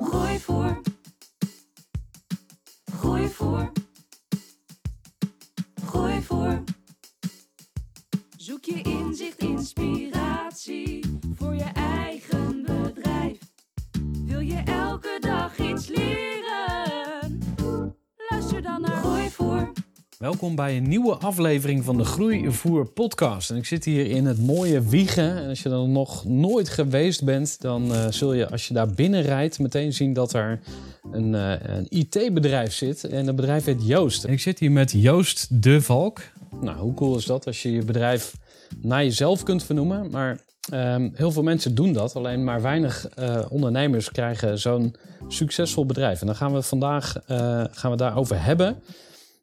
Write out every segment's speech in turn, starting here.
Groeivoer. Groeivoer. Groeivoer. Zoek je inzicht, inspiratie voor je eigen bedrijf. Wil je elke dag iets leren? Luister dan naar Groeivoer. Welkom bij een nieuwe aflevering van de Groeivoer podcast. En ik zit hier in het mooie Wiegen. En als je er nog nooit geweest bent, dan eh, zul je als je daar binnen rijdt meteen zien dat er een, eh, een IT-bedrijf zit. En dat bedrijf heet Joost. En ik zit hier met Joost de Valk. Nou, hoe cool is dat als je je bedrijf naar jezelf kunt vernoemen? Maar ehm, heel veel mensen doen dat. Alleen maar weinig eh, ondernemers krijgen zo'n succesvol bedrijf. En dan gaan we vandaag eh, gaan we daarover hebben.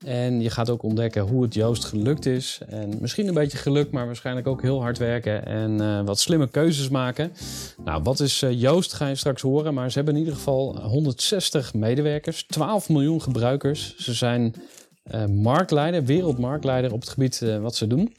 En je gaat ook ontdekken hoe het Joost gelukt is. En misschien een beetje geluk, maar waarschijnlijk ook heel hard werken en eh, wat slimme keuzes maken. Nou, wat is eh, Joost, ga je straks horen. Maar ze hebben in ieder geval 160 medewerkers, 12 miljoen gebruikers. Ze zijn eh, marktleider, wereldmarktleider op het gebied wat ze doen.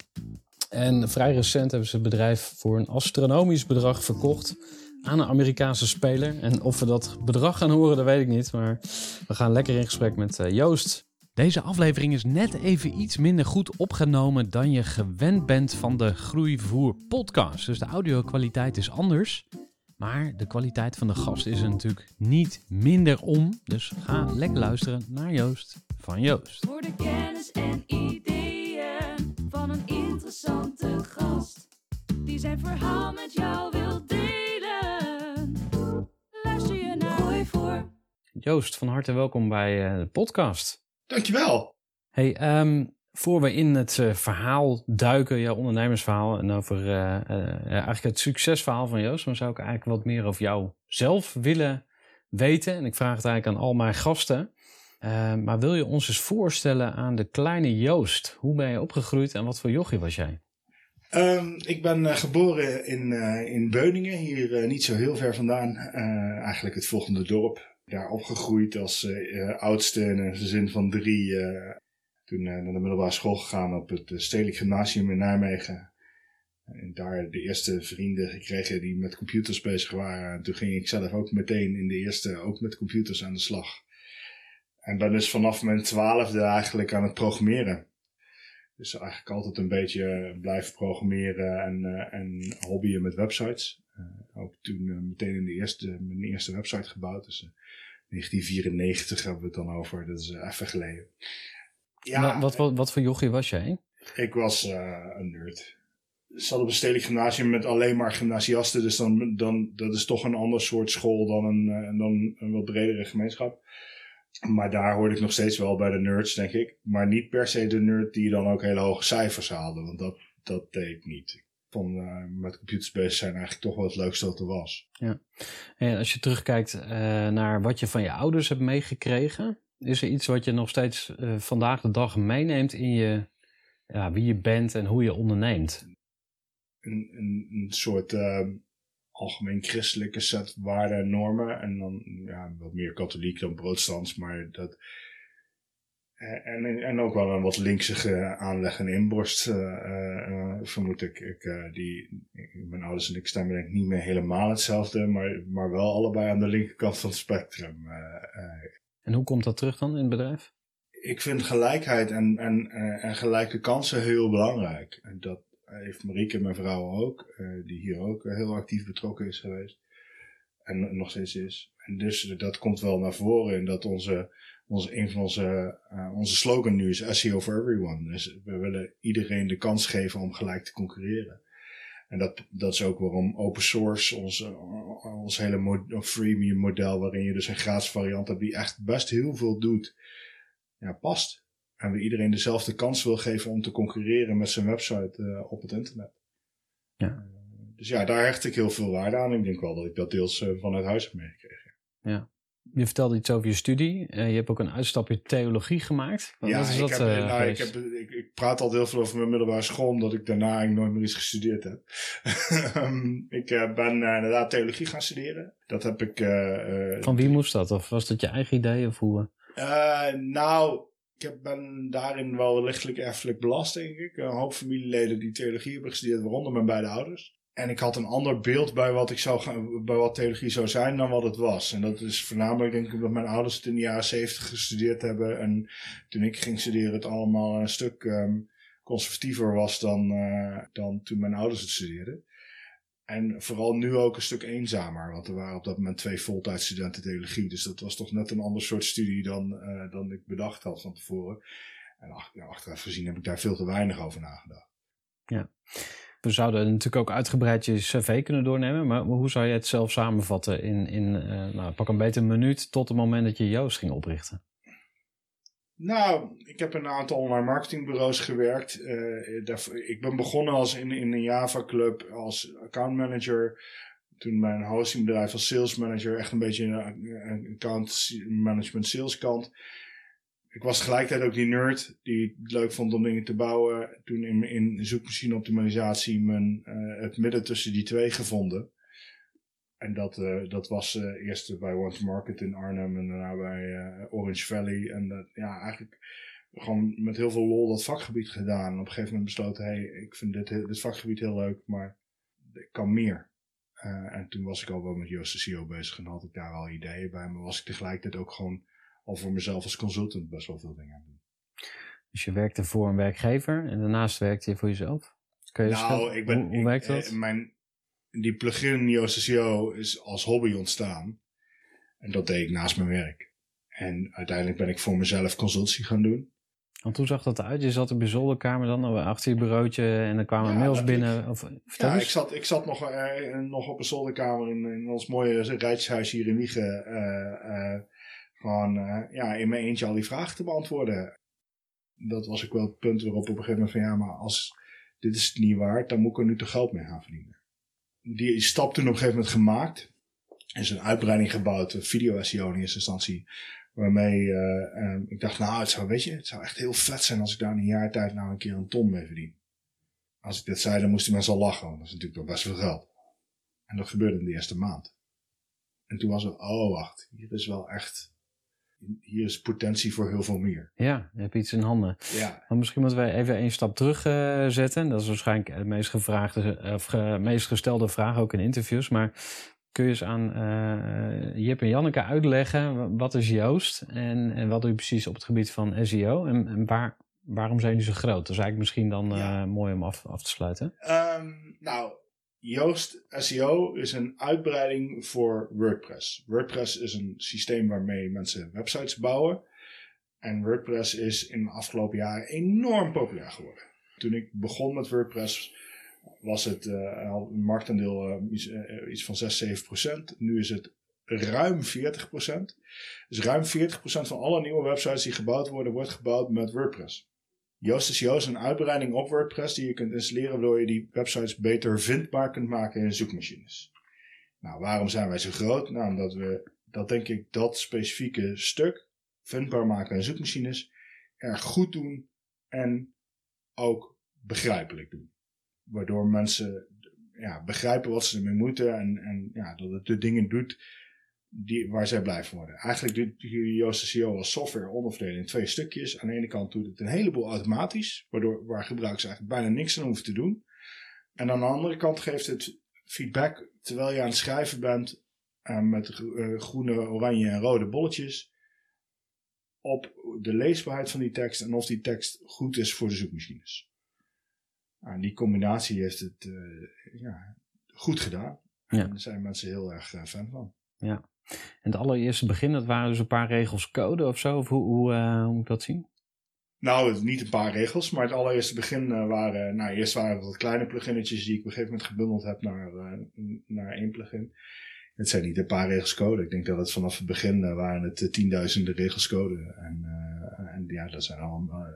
En vrij recent hebben ze het bedrijf voor een astronomisch bedrag verkocht aan een Amerikaanse speler. En of we dat bedrag gaan horen, dat weet ik niet. Maar we gaan lekker in gesprek met Joost. Deze aflevering is net even iets minder goed opgenomen dan je gewend bent van de Groeivoer podcast. Dus de audio-kwaliteit is anders. Maar de kwaliteit van de gast is er natuurlijk niet minder om. Dus ga lekker luisteren naar Joost van Joost. Voor de kennis en ideeën van een interessante gast. Die zijn verhaal met jou wil delen. Luister je naar Groeivoer. Joost, van harte welkom bij eh, de podcast. Dankjewel. Hey, ehm, voor we in het eh, verhaal duiken, jouw ondernemersverhaal en over eh, eh, eigenlijk het succesverhaal van Joost, dan zou ik eigenlijk wat meer over jou zelf willen weten. En ik vraag het eigenlijk aan al mijn gasten. Eh, maar wil je ons eens voorstellen aan de kleine Joost? Hoe ben je opgegroeid en wat voor jochie was jij? Ehm, ik ben geboren in, in Beuningen, hier niet zo heel ver vandaan. Eigenlijk het volgende dorp. Daar opgegroeid als eh, eh, oudste in een gezin van drie. eh, toen naar de middelbare school gegaan op het Stedelijk Gymnasium in Nijmegen. En daar de eerste vrienden gekregen die met computers bezig waren. En toen ging ik zelf ook meteen in de eerste ook met computers aan de slag. En ben dus vanaf mijn twaalfde eigenlijk aan het programmeren. Dus eigenlijk altijd een beetje blijven programmeren en, eh, en hobbyen met websites. Eh, ook toen eh, meteen in de eerste, mijn eerste website gebouwd. Dus eh, 1994 hebben we het dan over. Dat is even geleden. Ja, wat, wat, wat voor jochie was jij? ik was een nerd. Ik zat op een stedelijk gymnasium met alleen maar gymnasiasten. Dus dan, dan, dat is toch een ander soort school dan een, dan een wat bredere gemeenschap. Maar daar hoorde ik nog steeds wel bij de nerds, denk ik. Maar niet per se de nerd die dan ook hele hoge cijfers haalde. Want dat, dat deed ik niet. Ik vond eh, met computers bezig zijn eigenlijk toch wel het leukste wat er was. En als je terugkijkt eh, naar wat je van je ouders hebt meegekregen, is er iets wat je nog steeds eh, vandaag de dag meeneemt in je, ja, wie je bent en hoe je onderneemt? Een, een, een soort algemeen christelijke set waarden en normen. En dan ja, wat meer katholiek dan protestants. Maar dat... eh, En, en ook wel een wat linksige aanleg en inborst, eh, eh, vermoed ik. ik die, mijn ouders en ik stemmen denk ik niet meer helemaal hetzelfde, maar, maar wel allebei aan de linkerkant van het spectrum. En hoe komt dat terug dan in het bedrijf? ik vind gelijkheid en, en, en gelijke kansen heel belangrijk. En dat heeft Marieke, mijn vrouw ook, eh, die hier ook eh, heel actief betrokken is geweest. En nog steeds is. En dus dat komt wel naar voren in dat onze, onze, een van onze, onze slogan nu is SEO for everyone. Dus we willen iedereen de kans geven om gelijk te concurreren. En dat, dat is ook waarom open source, ons, ons hele freemium model, waarin je dus een gratis variant hebt die echt best heel veel doet, ja, past. En we iedereen dezelfde kans wil geven om te concurreren met zijn website uh, op het internet. Ja. Dus ja, daar hecht ik heel veel waarde aan. Ik denk wel dat ik dat deels uh, vanuit huis heb meegekregen. Ja. Je vertelde iets over je studie. Je hebt ook een uitstapje theologie gemaakt. Wat ja, is ik, dat, heb, uh, nou, ik, heb, ik, ik, praat al heel veel over mijn middelbare school, omdat ik daarna eigenlijk nooit meer iets gestudeerd heb. um, ik uh, ben inderdaad theologie gaan studeren. Dat heb ik. Van wie moest dat? Of was dat je eigen idee? Of hoe? nou, ik ben daarin wel lichtelijk erfelijk belast, denk ik. Een hoop familieleden die theologie hebben gestudeerd, waaronder mijn beide ouders. En ik had een ander beeld bij wat, ik zou bij wat theologie zou zijn dan wat het was. En dat is voornamelijk denk ik omdat mijn ouders het in de jaren zeventig gestudeerd hebben. En toen ik ging studeren het allemaal een stuk um, conservatiever was dan, uh, dan toen mijn ouders het studeerden. En vooral nu ook een stuk eenzamer. Want er waren op dat moment twee voltijdstudenten theologie. Dus dat was toch net een ander soort studie dan, uh, dan ik bedacht had van tevoren. En achteraf gezien heb ik daar veel te weinig over nagedacht. Ja. We zouden natuurlijk ook uitgebreid je cv kunnen doornemen. Maar hoe zou je het zelf samenvatten in, in uh, nou, pak een beter minuut tot het moment dat je Joost ging oprichten? Nou, ik heb een aantal online marketingbureaus gewerkt. Uh, ik ben begonnen als in, in een Java club als account manager. Toen mijn hostingbedrijf als sales manager. Echt een beetje een account management sales kant. Ik was tegelijkertijd ook die nerd die het leuk vond om dingen te bouwen. Toen in, in zoekmachine optimalisatie mijn, uh, het midden tussen die twee gevonden. En dat, uh, dat was uh, eerst bij One to Market in Arnhem en daarna bij uh, Orange Valley. En ja, eigenlijk gewoon met heel veel lol dat vakgebied gedaan. En op een gegeven moment besloten, hé, hey, ik vind dit, dit vakgebied heel leuk, maar ik kan meer. en toen was ik al wel met Joost de CEO bezig en had ik daar al ideeën bij. Maar was ik tegelijkertijd ook gewoon al voor mezelf als consultant best wel veel dingen aan doen. Dus je werkte voor een werkgever en daarnaast werkte je voor jezelf? Kun je nou, ik ben, hoe, hoe werkt dat? mijn, die plugin NeoSCO is als hobby ontstaan. En dat deed ik naast mijn werk. En uiteindelijk ben ik voor mezelf consultie gaan doen. Want hoe zag dat eruit? Je zat op je zolderkamer dan achter je bureautje en er kwamen ja, mails binnen? Of, ja, ik zat, ik zat nog, uh, nog op een zolderkamer in, in ons mooie rijtjeshuis hier in Wiegen. Uh, uh, gewoon ja, in mijn eentje al die vragen te beantwoorden. Dat was ook wel het punt waarop op een gegeven moment van ja, maar als dit is het niet waard, dan moet ik er nu toch geld mee gaan verdienen die stap toen op een gegeven moment gemaakt. Er is een uitbreiding gebouwd, video SEO in eerste instantie. Waarmee uh, ik dacht, nou, het zou, weet je, het zou echt heel vet zijn als ik daar in een jaar tijd nou een keer een ton mee verdien. Als ik dit zei, dan moesten mensen al lachen, want dat is natuurlijk nog best veel geld. En dat gebeurde in de eerste maand. En toen was het, oh wacht, hier is wel echt hier is potentie voor heel veel meer. Ja, je hebt iets in handen. Ja. Maar misschien moeten wij even een stap terug uh, zetten. Dat is waarschijnlijk de meest, gevraagde, of uh, meest gestelde vraag ook in interviews. Maar kun je eens aan uh, Jip en Janneke uitleggen wat is Joost en, en wat doe je precies op het gebied van SEO en, en waar, waarom zijn jullie zo groot? Dat is eigenlijk misschien dan ja. mooi om af, af te sluiten. Um, nou, Yoast SEO is een uitbreiding voor WordPress. WordPress is een systeem waarmee mensen websites bouwen. En WordPress is in de afgelopen jaren enorm populair geworden. Toen ik begon met WordPress was het uh, een marktaandeel uh, iets, uh, iets van 6, 7 procent. Nu is het ruim 40 procent. Dus ruim 40 procent van alle nieuwe websites die gebouwd worden, wordt gebouwd met WordPress. SEO is een uitbreiding op WordPress die je kunt installeren waardoor je die websites beter vindbaar kunt maken in zoekmachines. Nou, waarom zijn wij zo groot? Nou, omdat we dat denk ik dat specifieke stuk vindbaar maken in zoekmachines erg goed doen en ook begrijpelijk doen. Waardoor mensen ja, begrijpen wat ze ermee moeten en, en ja, dat het de dingen doet die, waar zij blij van worden. Eigenlijk doet Yoast SEO als software onderverdelen in twee stukjes. Aan de ene kant doet het een heleboel automatisch, waardoor waar gebruikers eigenlijk bijna niks aan hoeven te doen. En aan de andere kant geeft het feedback terwijl je aan het schrijven bent uh, met uh, groene, oranje en rode bolletjes op de leesbaarheid van die tekst en of die tekst goed is voor de zoekmachines. Nou, die combinatie heeft het uh, ja, goed gedaan. Ja. En daar zijn mensen heel erg eh, fan van. En het allereerste begin, dat waren dus een paar regels code of zo? Of hoe, hoe, eh, hoe moet ik dat zien? Nou, niet een paar regels, maar het allereerste begin eh, waren, nou eerst waren het wat kleine pluginnetjes die ik op een gegeven moment gebundeld heb naar, eh, naar één plugin. Het zijn niet een paar regels code. Ik denk dat het vanaf het begin waren het tienduizenden regels code. En, en ja, dat zijn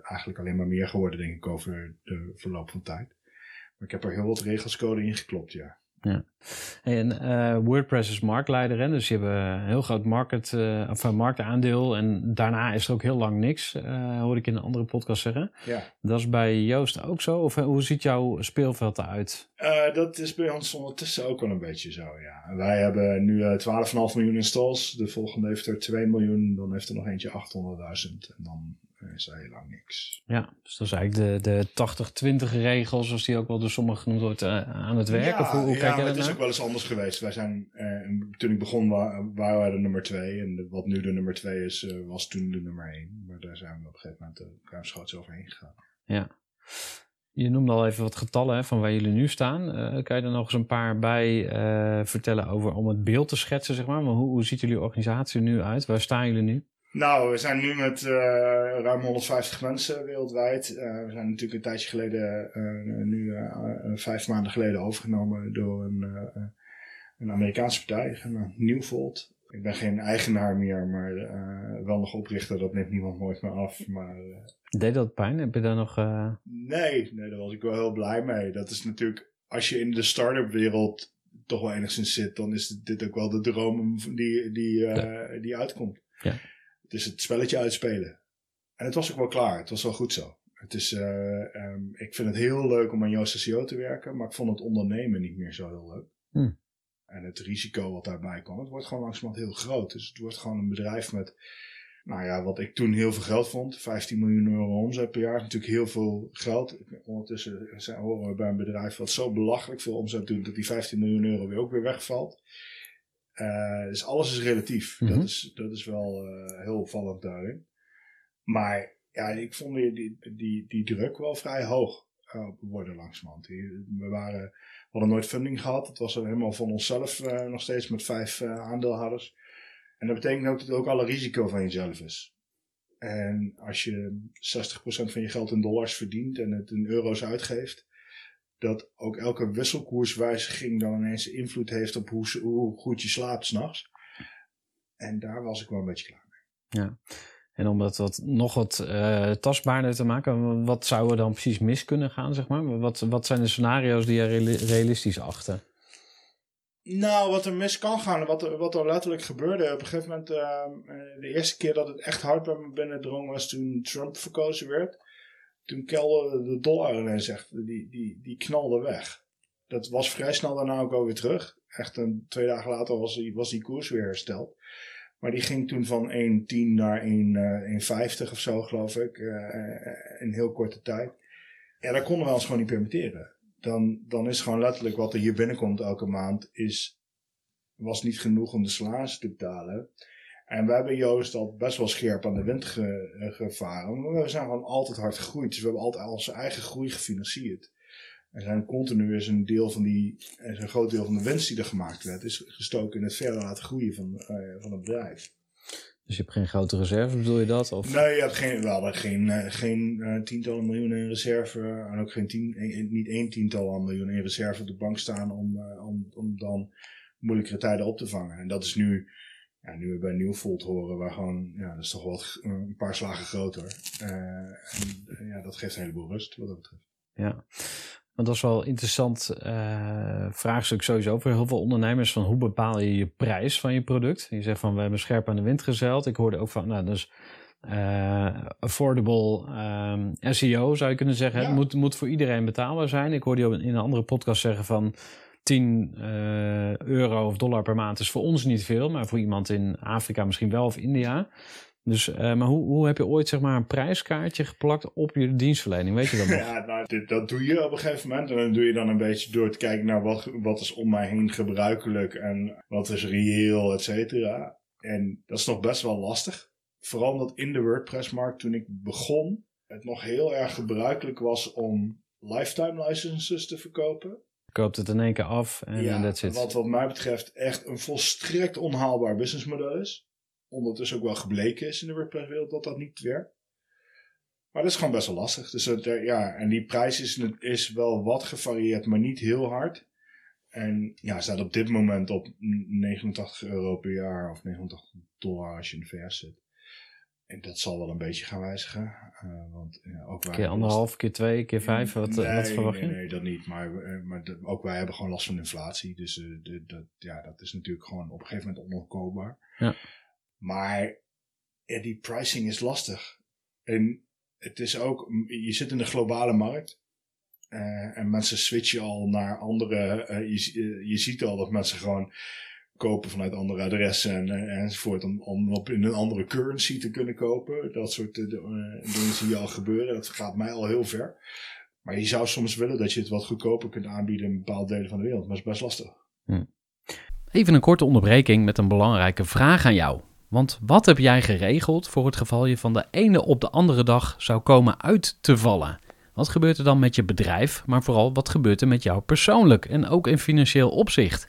eigenlijk alleen maar meer geworden, denk ik, over de verloop van tijd. Maar ik heb er heel wat regels code in geklopt, ja. En eh, WordPress is marktleider, hè? dus je hebt een heel groot market, eh, of marktaandeel. En daarna is er ook heel lang niks, eh hoorde ik in een andere podcast zeggen. Ja. Dat is bij Joost ook zo? Of hoe ziet jouw speelveld eruit? Eh, dat is bij ons ondertussen ook wel een beetje zo, ja. Wij hebben nu eh 12,5 miljoen installs. De volgende heeft er 2 miljoen. Dan heeft er nog eentje 800.000. En dan is er heel lang niks. Ja, dus dat is eigenlijk de, de 80-20 regel, zoals die ook wel door sommigen genoemd wordt, eh, aan het werk. Ja, of hoe, hoe ja, kijk maar het is ook wel eens anders geweest. Wij zijn, eh, toen ik begon, wa- waren wij de nummer 2. En de- wat nu de nummer 2 is, eh, was toen de nummer 1. Maar daar zijn we op een gegeven moment uh, ruimschoots overheen gegaan. Ja. Je noemde al even wat getallen hè, van waar jullie nu staan. Kan je er nog eens een paar bij vertellen over om het beeld te schetsen, zeg maar? maar hoe, hoe ziet jullie organisatie nu uit? Waar staan jullie nu? Nou, we zijn nu met eh, ruim 150 mensen wereldwijd. Eh, we zijn natuurlijk een tijdje geleden, eh, nu vijf maanden geleden, overgenomen door een, een Amerikaanse partij, Newfold. Ik ben geen eigenaar meer, maar wel nog oprichter. Dat neemt niemand nooit meer af. Maar Deed dat pijn? Heb je daar nog... nee, nee, daar was ik wel heel blij mee. Dat is natuurlijk, als je in de start-up wereld toch wel enigszins zit, dan is dit ook wel de droom die, die, die uitkomt. Ja. Het is het spelletje uitspelen. En het was ook wel klaar. Het was wel goed zo. Het is, eh, ehm, ik vind het heel leuk om aan Joost SEO te werken, maar ik vond het ondernemen niet meer zo heel leuk. Hmm. En het risico wat daarbij kwam, het wordt gewoon langzamerhand heel groot. Dus het wordt gewoon een bedrijf met, nou ja, wat ik toen heel veel geld vond. 15 miljoen euro omzet per jaar is natuurlijk heel veel geld. Ondertussen zijn, horen we bij een bedrijf wat zo belachelijk veel omzet doet, dat die 15 miljoen euro weer ook weer wegvalt. Uh, dus alles is relatief. Mhm. dat, is, dat is wel uh, heel opvallend daarin. Maar ja, ik vond die, die, die, die druk wel vrij hoog uh, worden langzamerhand. We, waren, we hadden nooit funding gehad. Het was helemaal van onszelf nog steeds met vijf aandeelhouders. En dat betekent ook dat ook alle risico van jezelf is. En als je 60% van je geld in dollars verdient en het in euro's uitgeeft, dat ook elke wisselkoerswijziging dan ineens invloed heeft op hoe, hoe goed je slaapt s'nachts. En daar was ik wel een beetje klaar mee. Ja. En om dat wat, nog wat uh, tastbaarder te maken, wat zou er dan precies mis kunnen gaan, zeg maar? Wat, wat zijn de scenario's die je realistisch achten? Nou, wat er mis kan gaan, wat er, wat er letterlijk gebeurde. Op een gegeven moment, uh, de eerste keer dat het echt hard bij me binnendrong was toen Trump verkozen werd. Toen kelderde de dollar ineens echt, die, die, die knalde weg. Dat was vrij snel daarna ook alweer terug. Echt een, twee dagen later was die, was die koers weer hersteld. Maar die ging toen van 1,10 naar 1,50 of zo, geloof ik. Uh, in heel korte tijd. Ja, dat konden we ons gewoon niet permitteren. Dan, dan is gewoon letterlijk wat er hier binnenkomt elke maand, is, was niet genoeg om de salaris te betalen. En wij hebben Joost al best wel scherp aan de wind ge, gevaren. Maar we zijn gewoon altijd hard gegroeid. Dus we hebben altijd onze eigen groei gefinancierd. En zijn continu is een deel van die, is een groot deel van de winst die er gemaakt werd, is gestoken in het verder laten groeien van, uh, van het bedrijf. Dus je hebt geen grote reserve, bedoel je dat? Of? Nee, je hebt geen, we hadden geen, uh, geen uh, tientallen miljoenen in reserve. En ook geen tien, niet één tiental aan miljoenen in reserve op de bank staan om, om, om dan moeilijkere tijden op te vangen. En dat is nu, ja, nu we bij Newfold horen, waar gewoon, ja, dat is toch wel een paar slagen groter. en ja, dat geeft een heleboel rust wat dat betreft. Ja. Want dat is wel een interessant uh, vraagstuk sowieso voor heel veel ondernemers. Van hoe bepaal je je prijs van je product? Je zegt van we hebben scherp aan de wind gezeild. Ik hoorde ook van, nou dus uh, affordable um, SEO zou je kunnen zeggen. Ja. Het moet, moet voor iedereen betaalbaar zijn. Ik hoorde je in een andere podcast zeggen van 10 uh, euro of dollar per maand is voor ons niet veel. Maar voor iemand in Afrika misschien wel of India. Dus, uh, maar hoe, hoe heb je ooit zeg maar een prijskaartje geplakt op je dienstverlening? Weet je dat nog? Ja, nou, dit, dat doe je op een gegeven moment. En dan doe je dan een beetje door te kijken naar wat, wat is om mij heen gebruikelijk en wat is reëel, et cetera. En dat is nog best wel lastig. Vooral omdat in de WordPress-markt toen ik begon, het nog heel erg gebruikelijk was om lifetime licenses te verkopen. Koopt het in één keer af en ja, that's it. wat wat mij betreft echt een volstrekt onhaalbaar businessmodel is. Ondertussen ook wel gebleken is in de WordPress-wereld dat dat niet werkt. Maar dat is gewoon best wel lastig. Dus dat, eh, ja, en die prijs is, is wel wat gevarieerd, maar niet heel hard. En ja, staat op dit moment op 89 euro per jaar of 89 dollar als je in de VS zit. En dat zal wel een beetje gaan wijzigen. eh, want ook wij keer anderhalf, keer twee, keer vijf. Wat, nee, wat verwacht je? Nee, nee, dat niet. Maar, eh, maar ook wij hebben gewoon last van inflatie. Dus eh, de, dat, ja, dat is natuurlijk gewoon op een gegeven moment onontkoombaar. Ja. Maar ja, die pricing is lastig. En het is ook, je zit in de globale markt. eh, en mensen switchen al naar andere. eh, je, eh, je ziet al dat mensen gewoon kopen vanuit andere adressen en, eh, enzovoort. Om, om op in een andere currency te kunnen kopen. Dat soort eh, eh, dingen zie je al gebeuren. Dat gaat mij al heel ver. Maar je zou soms willen dat je het wat goedkoper kunt aanbieden in bepaalde delen van de wereld. Maar dat is best lastig. Even een korte onderbreking met een belangrijke vraag aan jou. Want wat heb jij geregeld voor het geval je van de ene op de andere dag zou komen uit te vallen? Wat gebeurt er dan met je bedrijf, maar vooral wat gebeurt er met jou persoonlijk en ook in financieel opzicht?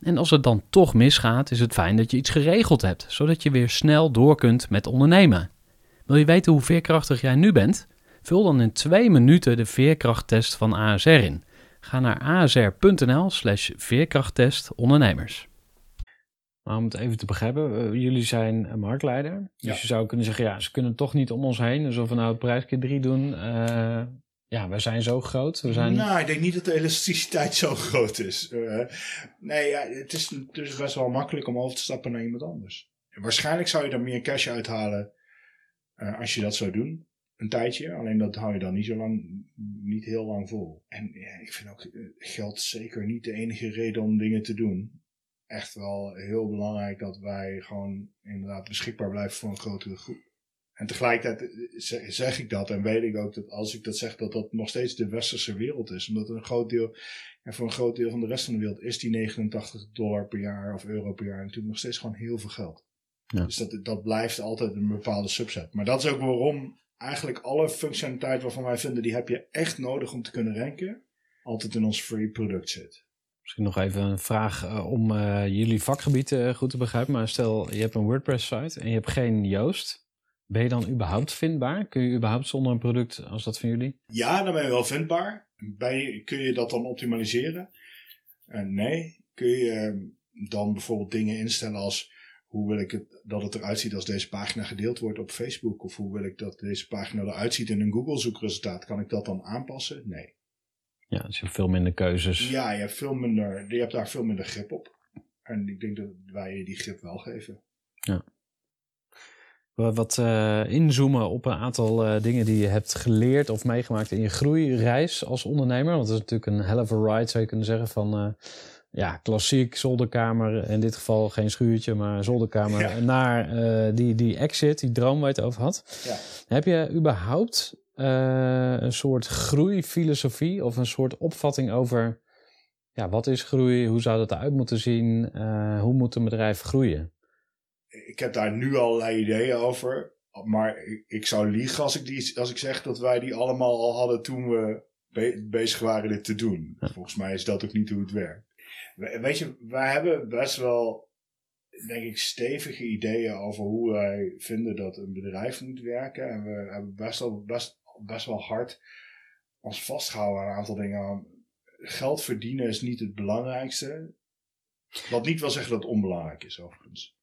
En als het dan toch misgaat, is het fijn dat je iets geregeld hebt, zodat je weer snel door kunt met ondernemen. Wil je weten hoe veerkrachtig jij nu bent? Vul dan in twee minuten de veerkrachttest van ASR in. Ga naar asr.nl slash veerkrachttest ondernemers. Maar om het even te begrijpen, eh, jullie zijn een marktleider. Dus Ja. je zou kunnen zeggen, ja, ze kunnen toch niet om ons heen. Dus of we nou het prijs keer drie doen, eh, ja, wij zijn zo groot. We zijn... Nou, ik denk niet dat de elasticiteit zo groot is. Eh, nee, ja, het is dus best wel makkelijk om over te stappen naar iemand anders. Waarschijnlijk zou je er meer cash uithalen eh, als je dat zou doen. Een tijdje, alleen dat hou je dan niet zo lang, niet heel lang vol. En ja, ik vind ook eh, geld zeker niet de enige reden om dingen te doen. Echt wel heel belangrijk dat wij gewoon inderdaad beschikbaar blijven voor een grotere groep. En tegelijkertijd eh, zeg, ik dat en weet ik ook dat als ik dat zeg, dat dat nog steeds de westerse wereld is. Omdat een groot deel, en voor een groot deel van de rest van de wereld is die 89 dollar per jaar of euro per jaar natuurlijk nog steeds gewoon heel veel geld. Ja. Dus dat, dat blijft altijd een bepaalde subset. Maar dat is ook waarom eigenlijk alle functionaliteit waarvan wij vinden, die heb je echt nodig om te kunnen ranken, altijd in ons free product zit. Misschien nog even een vraag eh, om eh, jullie vakgebied goed te begrijpen. Maar stel, je hebt een WordPress-site en je hebt geen Joost. Ben je dan überhaupt vindbaar? Kun je überhaupt zonder een product als dat van jullie? Ja, dan ben je wel vindbaar. Kun je dat dan optimaliseren? Eh, nee. Kun je eh, dan bijvoorbeeld dingen instellen als hoe wil ik het, dat het eruit ziet als deze pagina gedeeld wordt op Facebook? Of hoe wil ik dat deze pagina eruit ziet in een Google zoekresultaat? Kan ik dat dan aanpassen? Nee. Ja, dus je hebt veel minder keuzes. Ja, je hebt, veel minder, je hebt daar veel minder grip op. En ik denk dat wij je die grip wel geven. Wat wat, eh, inzoomen op een aantal eh, dingen die je hebt geleerd of meegemaakt in je groeireis als ondernemer. Want dat is natuurlijk een hell of a ride, zou je kunnen zeggen. Van eh, ja, klassiek zolderkamer, in dit geval geen schuurtje, maar zolderkamer. Ja. Naar die, die exit, die droom waar je het over had. Ja. Heb je überhaupt een soort groeifilosofie of een soort opvatting over ja, wat is groei, hoe zou dat eruit moeten zien, hoe moet een bedrijf groeien? Ik heb daar nu allerlei ideeën over. Maar ik, zou liegen als ik, die, als ik zeg dat wij die allemaal al hadden toen we be- bezig waren dit te doen. Volgens mij is dat ook niet hoe het werkt. We- weet je, wij hebben best wel, denk ik, stevige ideeën over hoe wij vinden dat een bedrijf moet werken. En we hebben best wel, best, best wel hard ons vastgehouden aan een aantal dingen. Geld verdienen is niet het belangrijkste. Wat niet wil zeggen dat het onbelangrijk is, overigens.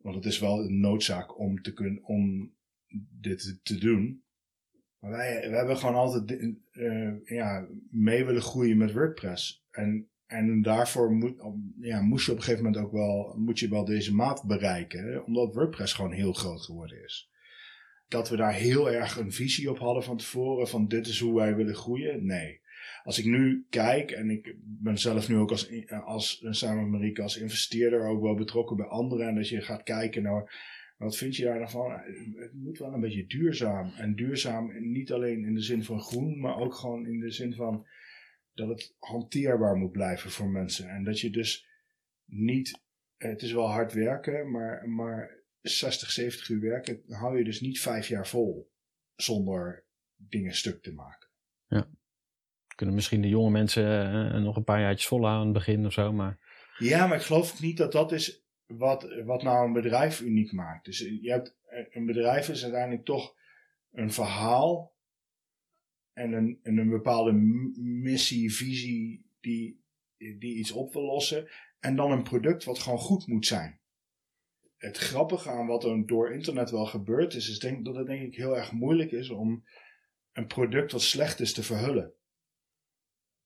Want het is wel een noodzaak om, te kunnen, om dit te, doen. Maar wij, we hebben gewoon altijd eh, ja, mee willen groeien met WordPress. En, en daarvoor moet, ja, moest je op een gegeven moment ook wel, moet je wel deze maat bereiken. Omdat WordPress gewoon heel groot geworden is. Dat we daar heel erg een visie op hadden van tevoren. Van dit is hoe wij willen groeien. Nee. Als ik nu kijk, en ik ben zelf nu ook als, als samen met Marieke als investeerder ook wel betrokken bij anderen. En als je gaat kijken naar wat vind je daar dan van? Het moet wel een beetje duurzaam. En duurzaam niet alleen in de zin van groen, maar ook gewoon in de zin van dat het hanteerbaar moet blijven voor mensen. En dat je dus niet, het is wel hard werken, maar, maar 60, 70 uur werken hou je dus niet vijf jaar vol zonder dingen stuk te maken. Ja. Kunnen misschien de jonge mensen uh, nog een paar jaartjes volhouden aan het begin of zo, maar... Ja, maar ik geloof niet dat dat is wat, wat nou een bedrijf uniek maakt. Dus je hebt, een bedrijf is uiteindelijk toch een verhaal en een, en een bepaalde missie, visie die, die iets op wil lossen. En dan een product wat gewoon goed moet zijn. Het grappige aan wat er door internet wel gebeurd is, is denk, dat het denk ik heel erg moeilijk is om een product wat slecht is te verhullen.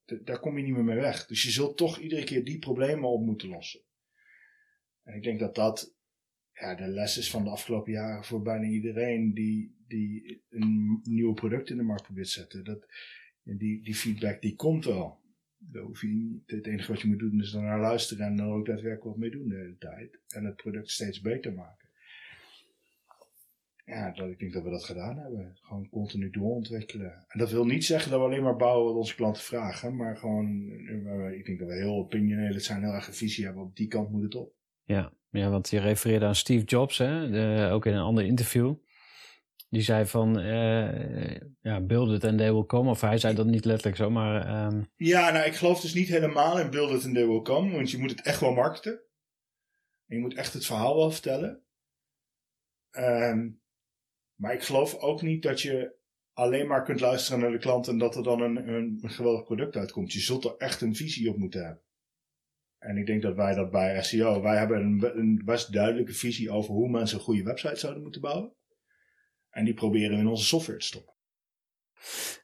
Daar kom je niet meer mee weg. Dus je zult toch iedere keer die problemen op moeten lossen. En ik denk dat dat ja, de les is van de afgelopen jaren voor bijna iedereen die, die een nieuw product in de markt probeert te zetten. Dat, die, die feedback die komt wel. Hoef het enige wat je moet doen is dan naar luisteren en dan ook daadwerkelijk wat mee doen de hele tijd. En het product steeds beter maken. Ja, dat, ik denk dat we dat gedaan hebben. Gewoon continu doorontwikkelen. En dat wil niet zeggen dat we alleen maar bouwen wat onze klanten vragen. Maar gewoon, ik denk dat we heel opinioneel zijn, heel erg een visie hebben. Op die kant moet het op. Ja, ja want je refereerde aan Steve Jobs, hè? De, ook in een ander interview. Die zei van, uh, ja, build it and they will come. Of hij zei dat niet letterlijk zo, maar... Um... Ja, nou, ik geloof dus niet helemaal in build it and they will come. Want je moet het echt wel marketen. En je moet echt het verhaal wel vertellen. Um, maar ik geloof ook niet dat je alleen maar kunt luisteren naar de klant en dat er dan een, een, geweldig product uitkomt. Je zult er echt een visie op moeten hebben. En ik denk dat wij dat bij SEO, wij hebben een, best duidelijke visie over hoe mensen een goede website zouden moeten bouwen. En die proberen we in onze software te stoppen.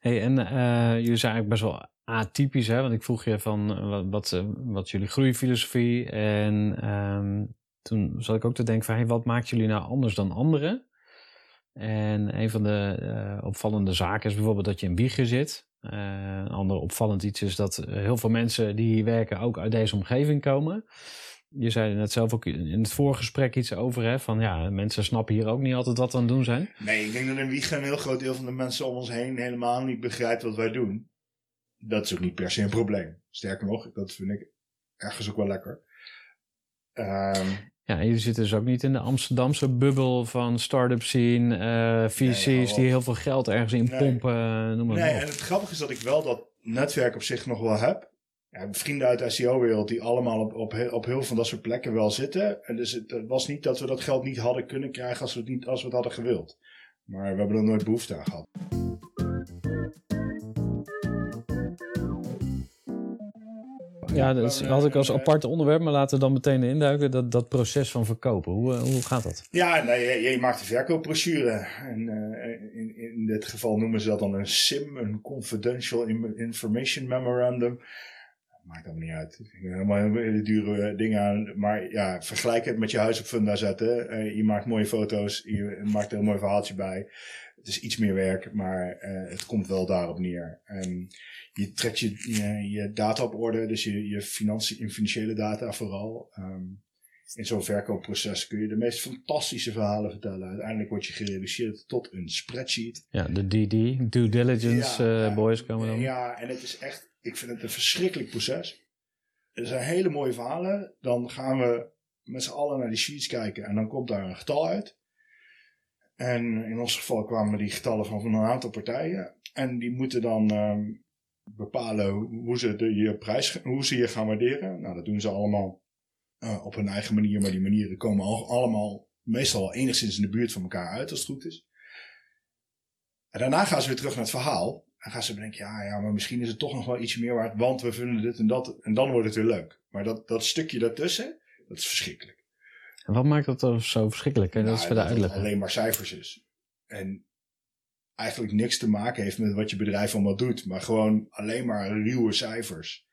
Hey, en uh, jullie zijn eigenlijk best wel atypisch, hè? Want ik vroeg je van uh, wat, wat, uh, wat jullie groeifilosofie. En um, toen zat ik ook te denken van, wat maakt jullie nou anders dan anderen? En een van de opvallende zaken is bijvoorbeeld dat je in Wiegen zit. Uh, een ander opvallend iets is dat heel veel mensen die hier werken ook uit deze omgeving komen. Je zei net zelf ook in het voorgesprek iets over, hè, van ja, mensen snappen hier ook niet altijd wat aan het doen zijn. Nee, ik denk dat in Wiegen een heel groot deel van de mensen om ons heen helemaal niet begrijpt wat wij doen. Dat is ook niet per se een probleem. Sterker nog, dat vind ik ergens ook wel lekker. Um, ja, je zit dus ook niet in de Amsterdamse bubbel van start-up scene, uh, VC's die heel veel geld ergens in pompen, eh, noem maar Nee, en het grappige is dat ik wel dat netwerk op zich nog wel heb. Ja, vrienden uit de SEO-wereld die allemaal op, op, op heel veel van dat soort plekken wel zitten. En dus het, het, was niet dat we dat geld niet hadden kunnen krijgen als we het, niet, als we het hadden gewild. Maar we hebben er nooit behoefte aan gehad. Ja, dat had ik als eh, apart onderwerp, maar laten we dan meteen induiken. Dat, dat proces van verkopen, hoe, eh, hoe gaat dat? Ja, nee, je, je maakt een verkoopbrochure. En uh, in, in dit geval noemen ze dat dan een SIM, een Confidential Information Memorandum. Maakt allemaal niet uit. Helemaal hele dure dingen aan. Maar ja, vergelijk het met je huis op Funda zetten. Uh, je maakt mooie foto's, je maakt er een mooi verhaaltje bij. Het is iets meer werk, maar het komt wel daarop neer. Um, je trekt je, je, data op orde, dus je, je financiële data vooral. Um, in zo'n verkoopproces kun je de meest fantastische verhalen vertellen. Uiteindelijk word je gereduceerd tot een spreadsheet. Ja, de DD, due diligence uh, boys komen dan. Ja, en het is echt, ik vind het een verschrikkelijk proces. Er zijn hele mooie verhalen. Dan gaan we met z'n allen naar die sheets kijken en dan komt daar een getal uit. En in ons geval kwamen die getallen van, van een aantal partijen. En die moeten dan um, bepalen hoe ze de, je prijs, hoe ze je gaan waarderen. Nou, dat doen ze allemaal uh, op hun eigen manier, maar die manieren komen al, allemaal meestal enigszins in de buurt van elkaar uit, als het goed is. En daarna gaan ze weer terug naar het verhaal. En gaan ze bedenken, ja, ja, maar misschien is het toch nog wel iets meer waard, want we vinden dit en dat. En dan wordt het weer leuk. Maar dat, dat stukje daartussen, dat is verschrikkelijk. En wat maakt dat zo verschrikkelijk? En dat is nou, voor de uitleg. alleen maar cijfers is. En eigenlijk niks te maken heeft met wat je bedrijf allemaal doet, maar gewoon alleen maar ruwe cijfers.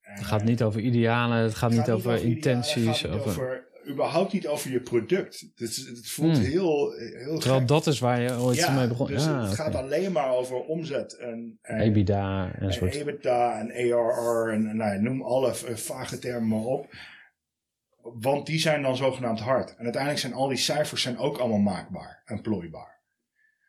Het gaat niet over idealen, het gaat, niet over, intenties. het gaat niet over, überhaupt niet over je product. Het, het voelt Hmm. heel, heel Terwijl gek. dat is waar je ooit ja, mee begon. Dus ja, het oké. gaat alleen maar over omzet en, en EBITDA en en soort. EBITDA en ARR en nou, noem alle vage termen maar op. Want die zijn dan zogenaamd hard. En uiteindelijk zijn al die cijfers zijn ook allemaal maakbaar en plooibaar.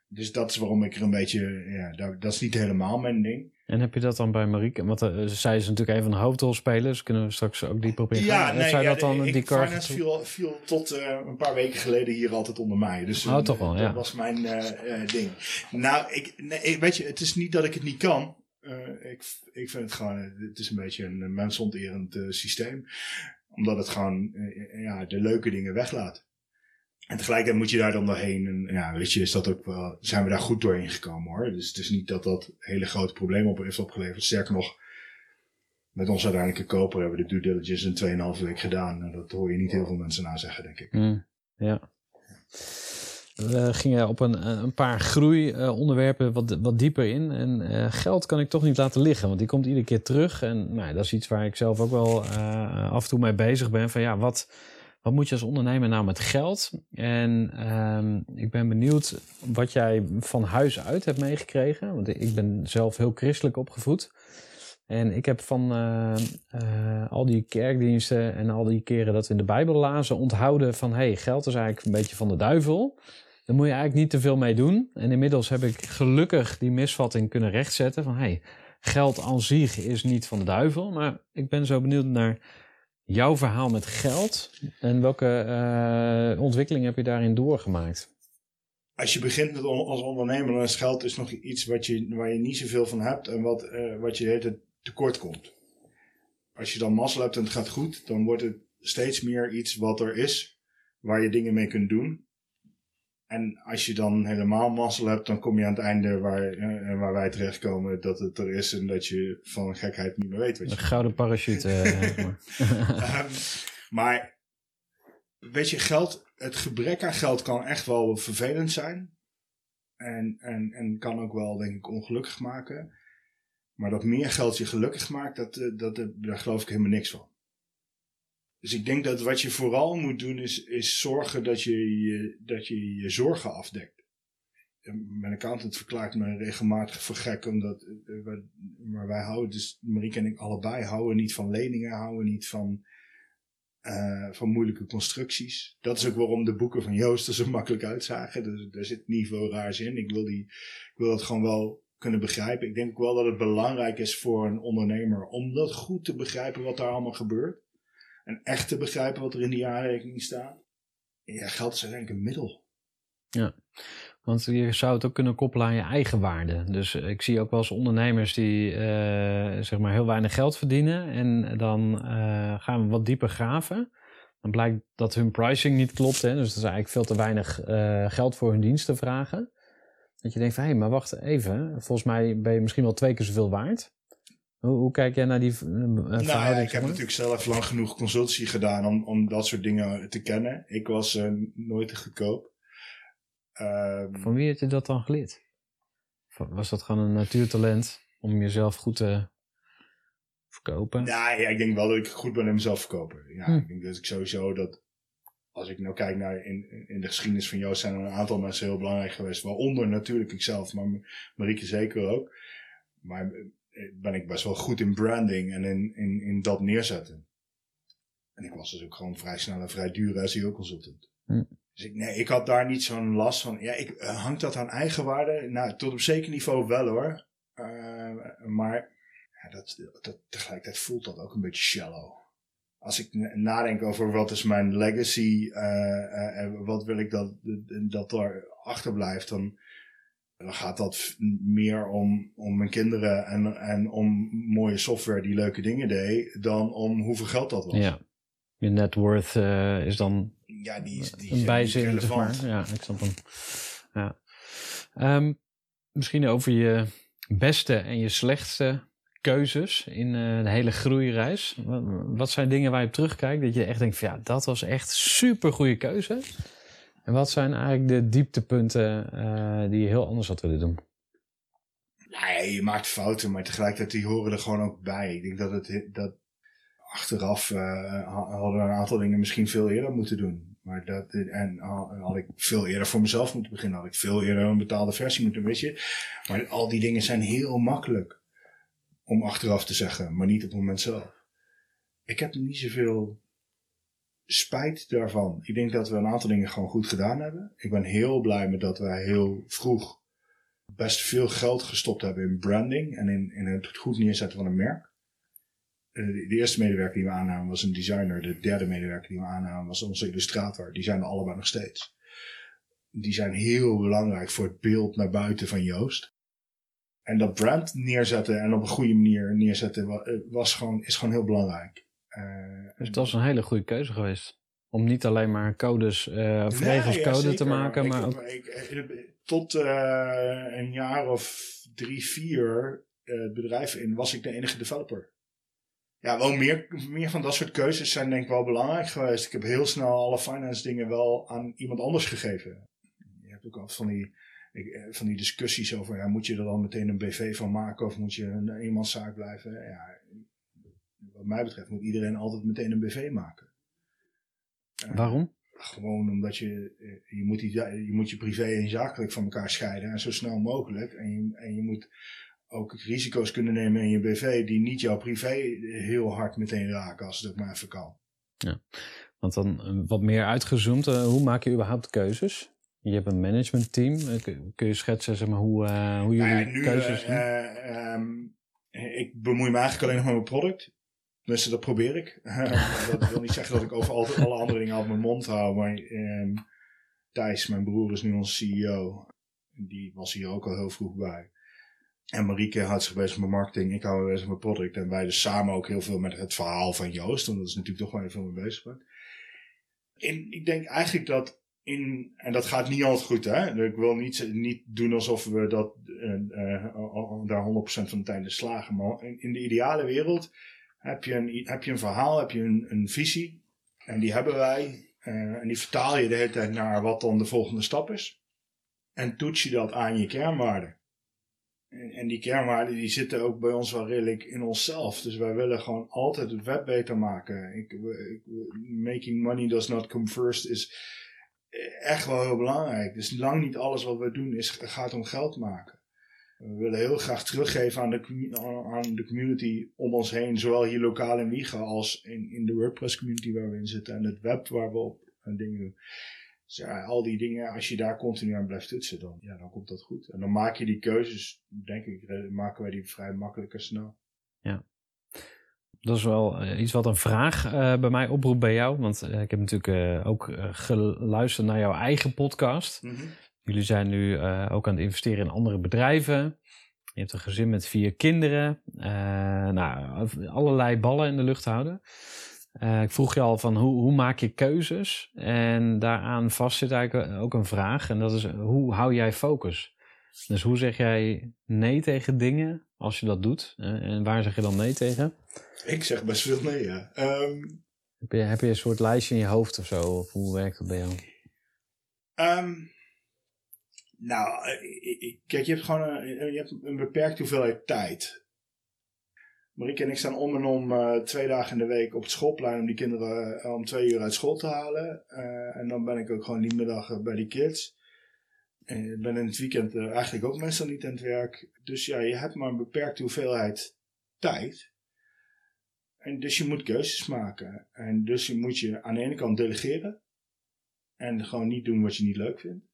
Dus dat is waarom ik er een beetje, ja, dat, dat is niet helemaal mijn ding. En heb je dat dan bij Marieke? Want uh, zij is natuurlijk een van de hoofdrolspelers. Kunnen we straks ook die proberen? Ja, Heeft nee, zij ja, dat dan die ik, kar finance viel, viel tot eh, een paar weken geleden hier altijd onder mij. Dus Oh, eh, toch wel, dat ja. was mijn eh, eh, ding. Nou, ik, nee, weet je, het is niet dat ik het niet kan. Eh, ik, ik vind het gewoon, eh, het is een beetje een mensonterend eh, systeem. Omdat het gewoon eh, ja, de leuke dingen weglaat. En tegelijkertijd moet je daar dan doorheen. En ja, weet je, is dat ook wel, zijn we daar goed doorheen gekomen hoor. Dus het is niet dat dat hele grote problemen op heeft opgeleverd. Sterker nog, met onze uiteindelijke koper hebben we de due diligence in 2,5 week gedaan. En dat hoor je niet heel veel mensen na zeggen, denk ik. Mm, ja. We gingen op een, een paar groeionderwerpen wat, wat dieper in. En eh, geld kan ik toch niet laten liggen, want die komt iedere keer terug. En nou, dat is iets waar ik zelf ook wel eh, af en toe mee bezig ben. Van ja, wat, wat moet je als ondernemer nou met geld? En ehm, ik ben benieuwd wat jij van huis uit hebt meegekregen. Want ik ben zelf heel christelijk opgevoed. En ik heb van eh, eh, al die kerkdiensten en al die keren dat we in de Bijbel lazen onthouden van hey, geld is eigenlijk een beetje van de duivel. Daar moet je eigenlijk niet te veel mee doen. En inmiddels heb ik gelukkig die misvatting kunnen rechtzetten van hey, geld aan zich is niet van de duivel. Maar ik ben zo benieuwd naar jouw verhaal met geld en welke eh, ontwikkeling heb je daarin doorgemaakt? Als je begint als ondernemer, dan is geld dus nog iets wat je, waar je niet zoveel van hebt en wat, eh, wat je de hele tekort komt. Als je dan mazzel hebt en het gaat goed, dan wordt het steeds meer iets wat er is, waar je dingen mee kunt doen. En als je dan helemaal mazzel hebt, dan kom je aan het einde waar, eh, waar wij terechtkomen, dat het er is en dat je van gekheid niet meer weet wat Een gouden parachute. eh, maar. Ehm, maar weet je, geld, het gebrek aan geld kan echt wel vervelend zijn. En, en, en kan ook wel, denk ik, ongelukkig maken. Maar dat meer geld je gelukkig maakt, dat, eh, dat, daar geloof ik helemaal niks van. Dus ik denk dat wat je vooral moet doen, is, is zorgen dat je je, dat je je zorgen afdekt. Mijn accountant verklaart me regelmatig voor gek, omdat eh, maar wij houden, dus Marieke en ik allebei houden niet van leningen, houden niet van, eh, van moeilijke constructies. Dat is ook waarom de boeken van Joost er zo makkelijk uitzagen. Dus, daar zit niveau raars in. Ik wil, die, ik wil dat gewoon wel kunnen begrijpen. Ik denk ook wel dat het belangrijk is voor een ondernemer om dat goed te begrijpen wat daar allemaal gebeurt. En echt te begrijpen wat er in die aanrekening staat. Ja, geld is uiteindelijk een middel. Want je zou het ook kunnen koppelen aan je eigen waarde. Dus ik zie ook wel eens ondernemers die eh, zeg maar heel weinig geld verdienen. En dan eh, gaan we wat dieper graven. Dan blijkt dat hun pricing niet klopt. Hè? Dus dat is eigenlijk veel te weinig eh, geld voor hun diensten vragen. Dat je denkt van, hé, maar wacht even. Volgens mij ben je misschien wel twee keer zoveel waard. Hoe, hoe kijk jij naar die verhouding? Nou ja, ik heb natuurlijk zelf lang genoeg consultie gedaan om, om dat soort dingen te kennen. Ik was eh, nooit te goedkoop. Ehm, Van wie had je dat dan geleerd? Was dat gewoon een natuurtalent om jezelf goed te verkopen? Nou ja, ik denk wel dat ik goed ben in mezelf verkopen. Ja, Hm. ik denk dat ik sowieso dat... Als ik nou kijk naar in, in de geschiedenis van Joost zijn er een aantal mensen heel belangrijk geweest. Waaronder natuurlijk ikzelf, maar Marieke zeker ook. Maar ben ik best wel goed in branding en in, in, in dat neerzetten. En ik was dus ook gewoon vrij snel en vrij duur SEO-consultant. Hm. Dus ik, nee, ik had daar niet zo'n last van. Ja, ik, eh, hangt dat aan eigenwaarde? Nou, tot op zeker niveau wel hoor. Eh, maar ja, dat, dat, tegelijkertijd voelt dat ook een beetje shallow. Als ik na- nadenk over wat is mijn legacy eh, en wat wil ik dat, dat er achterblijft, dan, dan gaat dat meer om, om mijn kinderen en, en om mooie software die leuke dingen deed, dan om hoeveel geld dat was. Ja. Je net worth eh, is dan Ja, die is, die een bijzin, zeg relevant. maar. Ja, ik snap hem. Ja. Ehm, misschien over je beste en je slechtste keuzes in eh, de hele groeireis. Wat, wat zijn dingen waar je op terugkijkt dat je echt denkt van ja, dat was echt super goede keuze. En wat zijn eigenlijk de dieptepunten eh, die je heel anders had willen doen? Nee, je maakt fouten, maar tegelijkertijd die horen er gewoon ook bij. Ik denk dat het dat achteraf uh, hadden we een aantal dingen misschien veel eerder moeten doen. Maar dat, en had ik veel eerder voor mezelf moeten beginnen. Had ik veel eerder een betaalde versie moeten, weet je. Maar al die dingen zijn heel makkelijk om achteraf te zeggen, maar niet op het moment zelf. Ik heb niet zoveel spijt daarvan. Ik denk dat we een aantal dingen gewoon goed gedaan hebben. Ik ben heel blij met dat wij heel vroeg best veel geld gestopt hebben in branding en in, in het goed neerzetten van een merk. Eh, de eerste medewerker die we aannamen was een designer. De derde medewerker die we aannamen was onze illustrator. Die zijn er allebei nog steeds. Die zijn heel belangrijk voor het beeld naar buiten van Joost. En dat brand neerzetten en op een goede manier neerzetten eh, was gewoon, is gewoon heel belangrijk. Uh, dus dat was een hele goede keuze geweest. Om niet alleen maar codes, uh, of regels code te maken, maar ook... Ik, tot uh, een jaar of drie, vier het bedrijf in was ik de enige developer. Ja, wel meer, meer van dat soort keuzes zijn denk ik wel belangrijk geweest. Ik heb heel snel alle finance dingen wel aan iemand anders gegeven. Je hebt ook altijd van die, van die discussies over, ja, moet je er dan meteen een BV van maken of moet je een eenmanszaak blijven? Ja, wat mij betreft moet iedereen altijd meteen een BV maken. Waarom? Gewoon omdat je, je, moet die, je moet je privé en zakelijk van elkaar scheiden en zo snel mogelijk. En je, en je moet ook risico's kunnen nemen in je BV die niet jouw privé heel hard meteen raken als het ook maar even kan. Ja, want dan eh, wat meer uitgezoomd, uh, hoe maak je überhaupt keuzes? Je hebt een managementteam. Uh, kun je schetsen zeg maar, hoe, uh, hoe jullie nou ja, nu, keuzes doen? Um, ik bemoei me eigenlijk alleen nog met mijn product. Tenminste, dat probeer ik. dat wil niet zeggen dat ik over alle andere dingen op mijn mond hou. Maar um, Thijs, mijn broer, is nu onze CEO. Die was hier ook al heel vroeg bij. En Marieke houdt zich bezig met marketing. Ik hou me bezig met product. En wij dus samen ook heel veel met het verhaal van Joost. Want dat is natuurlijk toch waar je veel mee bezig ik denk eigenlijk dat in, en dat gaat niet altijd goed, hè. Ik wil niet, niet doen alsof we dat, uh, uh, daar 100% van de tijd in slagen. Maar in de ideale wereld heb je een, heb je een verhaal, heb je een, een visie. En die hebben wij. Uh, en die vertaal je de hele tijd naar wat dan de volgende stap is. En toets je dat aan je kernwaarden. En, en die kernwaarden die zitten ook bij ons wel redelijk in onszelf. Dus wij willen gewoon altijd het web beter maken. Ik, making money does not come first is echt wel heel belangrijk. Dus lang niet alles wat we doen is, gaat om geld maken. We willen heel graag teruggeven aan de, aan de community om ons heen, zowel hier lokaal in Wiegen als in, in de WordPress community waar we in zitten en het web waar we op dingen doen. Dus ja, al die dingen, als je daar continu aan blijft toetsen, dan, ja, dan komt dat goed. En dan maak je die keuzes, denk ik, eh, maken wij die vrij makkelijk en snel. Ja. Dat is wel eh, iets wat een vraag uh, bij mij oproept bij jou. Want uh, ik heb natuurlijk uh, ook geluisterd naar jouw eigen podcast. Mm -hmm. Jullie zijn nu ook aan het investeren in andere bedrijven. Je hebt een gezin met vier kinderen. nou, allerlei ballen in de lucht houden. Uh, ik vroeg je al van hoe, hoe maak je keuzes? En daaraan vast zit eigenlijk ook een vraag. En dat is hoe hou jij focus? Dus hoe zeg jij nee tegen dingen als je dat doet? en waar zeg je dan nee tegen? Ik zeg best veel nee, ja. Um, heb, je, heb je een soort lijstje in je hoofd of zo? Of hoe werkt dat bij jou? Um, nou, kijk, je hebt gewoon een, je hebt een beperkte hoeveelheid tijd. Marieke en ik staan om en om uh, twee dagen in de week op het schoolplein om die kinderen uh, om twee uur uit school te halen. En dan ben ik ook gewoon die middag bij die kids. En ik ben in het weekend eigenlijk ook meestal niet aan het werk. Dus ja, je hebt maar een beperkte hoeveelheid tijd. En dus je moet keuzes maken. En dus moet je aan de ene kant delegeren. En gewoon niet doen wat je niet leuk vindt.